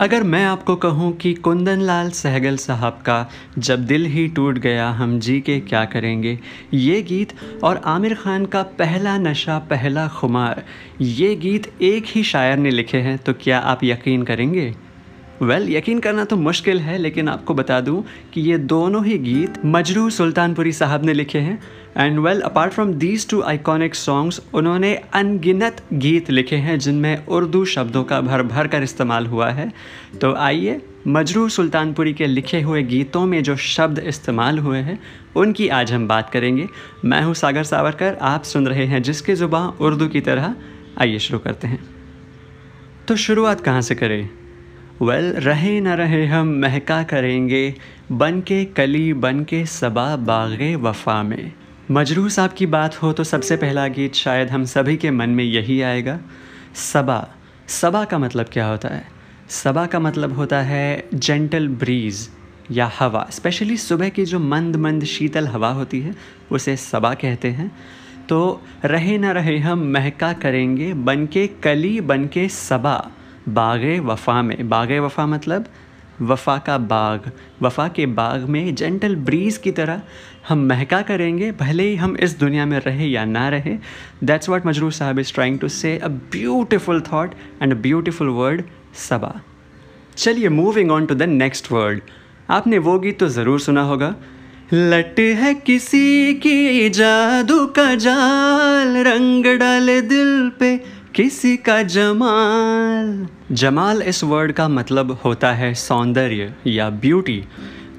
अगर मैं आपको कहूँ कि कुंदन लाल सहगल साहब का जब दिल ही टूट गया हम जी के क्या करेंगे? ये गीत और आमिर खान का पहला नशा पहला खुमार ये गीत एक ही शायर ने लिखे हैं तो क्या आप यकीन करेंगे? वेल well, यकीन करना तो मुश्किल है लेकिन आपको बता दूँ कि ये दोनों ही गीत मजरू सुल्तानपुरी साहब ने लिखे हैं। And well apart from these two iconic songs उन्होंने अनगिनत गीत लिखे हैं जिनमें उर्दू शब्दों का भर भर कर इस्तेमाल हुआ है। तो आइए मजरू सुल्तानपुरी के लिखे हुए गीतों में जो शब्द इस्तेमाल हुए हैं उनकी आज हम बात करेंगे। मैं हूँ सागर सावरकर आप सुन रहे हैं जिसकी ज़ुबान उर्दू की तरह। आइए शुरू करते हैं। तो शुरुआत कहाँ से करें? वेल well, रहे न रहे हम महका करेंगे। बन के कली बन के सबा बागे वफा में। मजरू साहब की बात हो तो सबसे पहला गीत शायद हम सभी के मन में यही आएगा। सबा। सबा का मतलब क्या होता है? सबा का मतलब होता है जेंटल ब्रीज़ या हवा। स्पेशली सुबह की जो मंद मंद, शीतल हवा होती है, उसे सबा कहते हैं। तो रहे ना रहे हम, महका करेंगे बन के कली बन के सबा, बाग वफ़ा में। बाग वफ़ा मतलब वफ़ा का बाग। वफ़ा के बाग में जेंटल ब्रीज़ की तरह हम महका करेंगे, भले ही हम इस दुनिया में रहे या ना रहे। दैट्स वाट मजरू साहब is trying to say a beautiful thought and a beautiful word सबा चलिए moving on to the next word आपने वो गीत तो ज़रूर सुना होगा। लट है किसी की जादू का जाल, रंग डाले दिल पे। किसी का जमाल। जमाल इस वर्ड का मतलब होता है सौंदर्य या ब्यूटी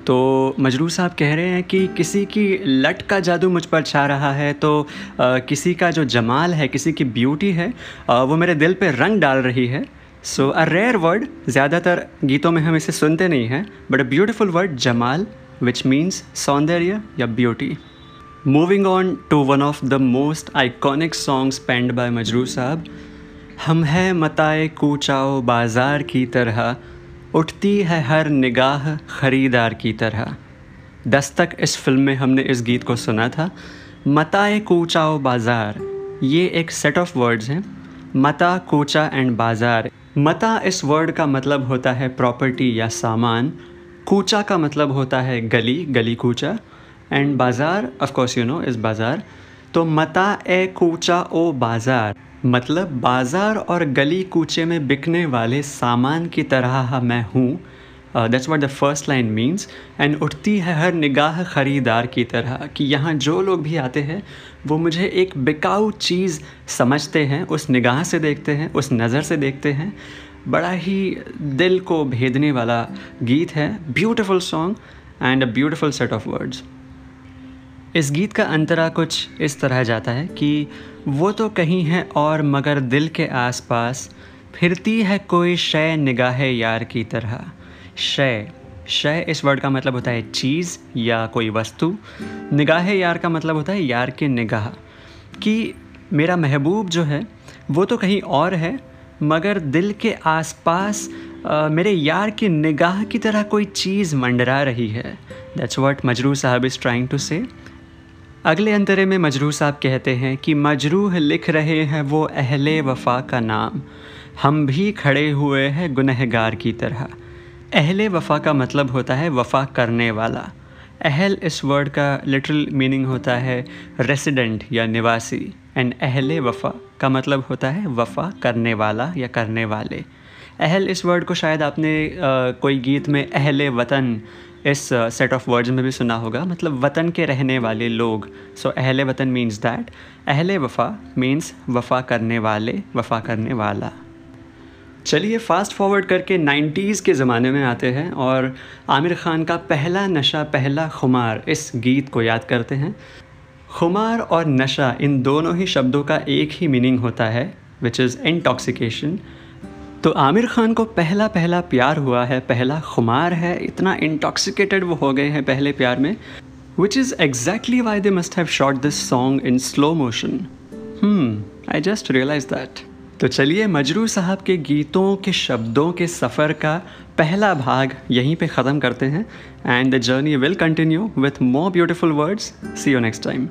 तो मजरू साहब कह रहे हैं कि किसी की लट का जादू मुझ पर छा रहा है तो आ, किसी का जो जमाल है किसी की ब्यूटी है आ, वो मेरे दिल पे रंग डाल रही है। सो अ रेयर वर्ड ज़्यादातर गीतों में हम इसे सुनते नहीं हैं बट अ ब्यूटिफुल वर्ड जमाल विच मीन्स सौंदर्य या beauty moving on to one of the most iconic songs penned by Majrooh साहब हम हैं मताए कूचाओ बाज़ार की तरह, उठती है हर निगाह ख़रीदार की तरह। दस्तक इस फ़िल्म में हमने इस गीत को सुना था। मताए कूचाओ बाज़ार, ये एक सेट ऑफ़ वर्ड्स हैं। मता, कूचा एंड बाज़ार। मता इस वर्ड का मतलब होता है प्रॉपर्टी या सामान। कूचा का मतलब होता है गली गली कूचा। एंड बाज़ार ऑफ़ कोर्स यू नो इस बाज़ार। तो मता ए कूचा ओ बाज़ार। मतलब बाज़ार और गली कूचे में बिकने वाले सामान की तरह मैं हूँ। That's what the first line means and उठती है हर निगाह ख़रीदार की तरह कि यहाँ जो लोग भी आते हैं, वो मुझे एक बिकाऊ चीज़ समझते हैं, उस निगाह से देखते हैं, उस नज़र से देखते हैं। बड़ा ही दिल को भेदने वाला गीत है beautiful song and a beautiful set of words इस गीत का अंतरा कुछ इस तरह जाता है कि वो तो कहीं है और मगर दिल के आसपास फिरती है कोई शय निगाह यार की तरह। शय शय इस वर्ड का मतलब होता है चीज़ या कोई वस्तु। निगाह यार का मतलब होता है यार की निगाह। कि मेरा महबूब जो है, वो तो कहीं और है, मगर दिल के आसपास मेरे यार की निगाह की तरह कोई चीज़ मंडरा रही है। दैट्स व्हाट मजरू साहब इज़ ट्राइंग टू से अगले अंतरे में मजरू साहब कहते हैं कि मजरूह लिख रहे हैं वो अहले वफा का नाम। हम भी खड़े हुए हैं गुनहगार की तरह। अहले वफा का मतलब होता है वफा करने वाला। अहल इस वर्ड का लिटरल मीनिंग होता है रेसिडेंट या निवासी। एंड अहले वफा का मतलब होता है वफा करने वाला या करने वाले। अहल इस वर्ड को शायद आपने आ, कोई गीत में अहले वतन इस सेट ऑफ़ वर्ड्स में भी सुना होगा। मतलब वतन के रहने वाले लोग। सो अहले वतन मीन्स दैट अहले वफ़ा मीन्स वफ़ा करने वाले, वफ़ा करने वाला। चलिए फास्ट फॉरवर्ड करके 90s के ज़माने में आते हैं और आमिर ख़ान का पहला नशा, पहला खुमार इस गीत को याद करते हैं। खुमार और नशा इन दोनों ही शब्दों का एक ही मीनिंग होता है विच इज़ इंटॉक्सिकेशन तो आमिर खान को पहला पहला प्यार हुआ है, पहला खुमार है, इतना इंटॉक्सिकेटेड वो हो गए हैं पहले प्यार में which is exactly why they must have shot this song in slow motion I just realize that तो चलिए मजरू साहब के गीतों के शब्दों के सफ़र का पहला भाग यहीं पे ख़त्म करते हैं and the journey will continue with more beautiful words see you next time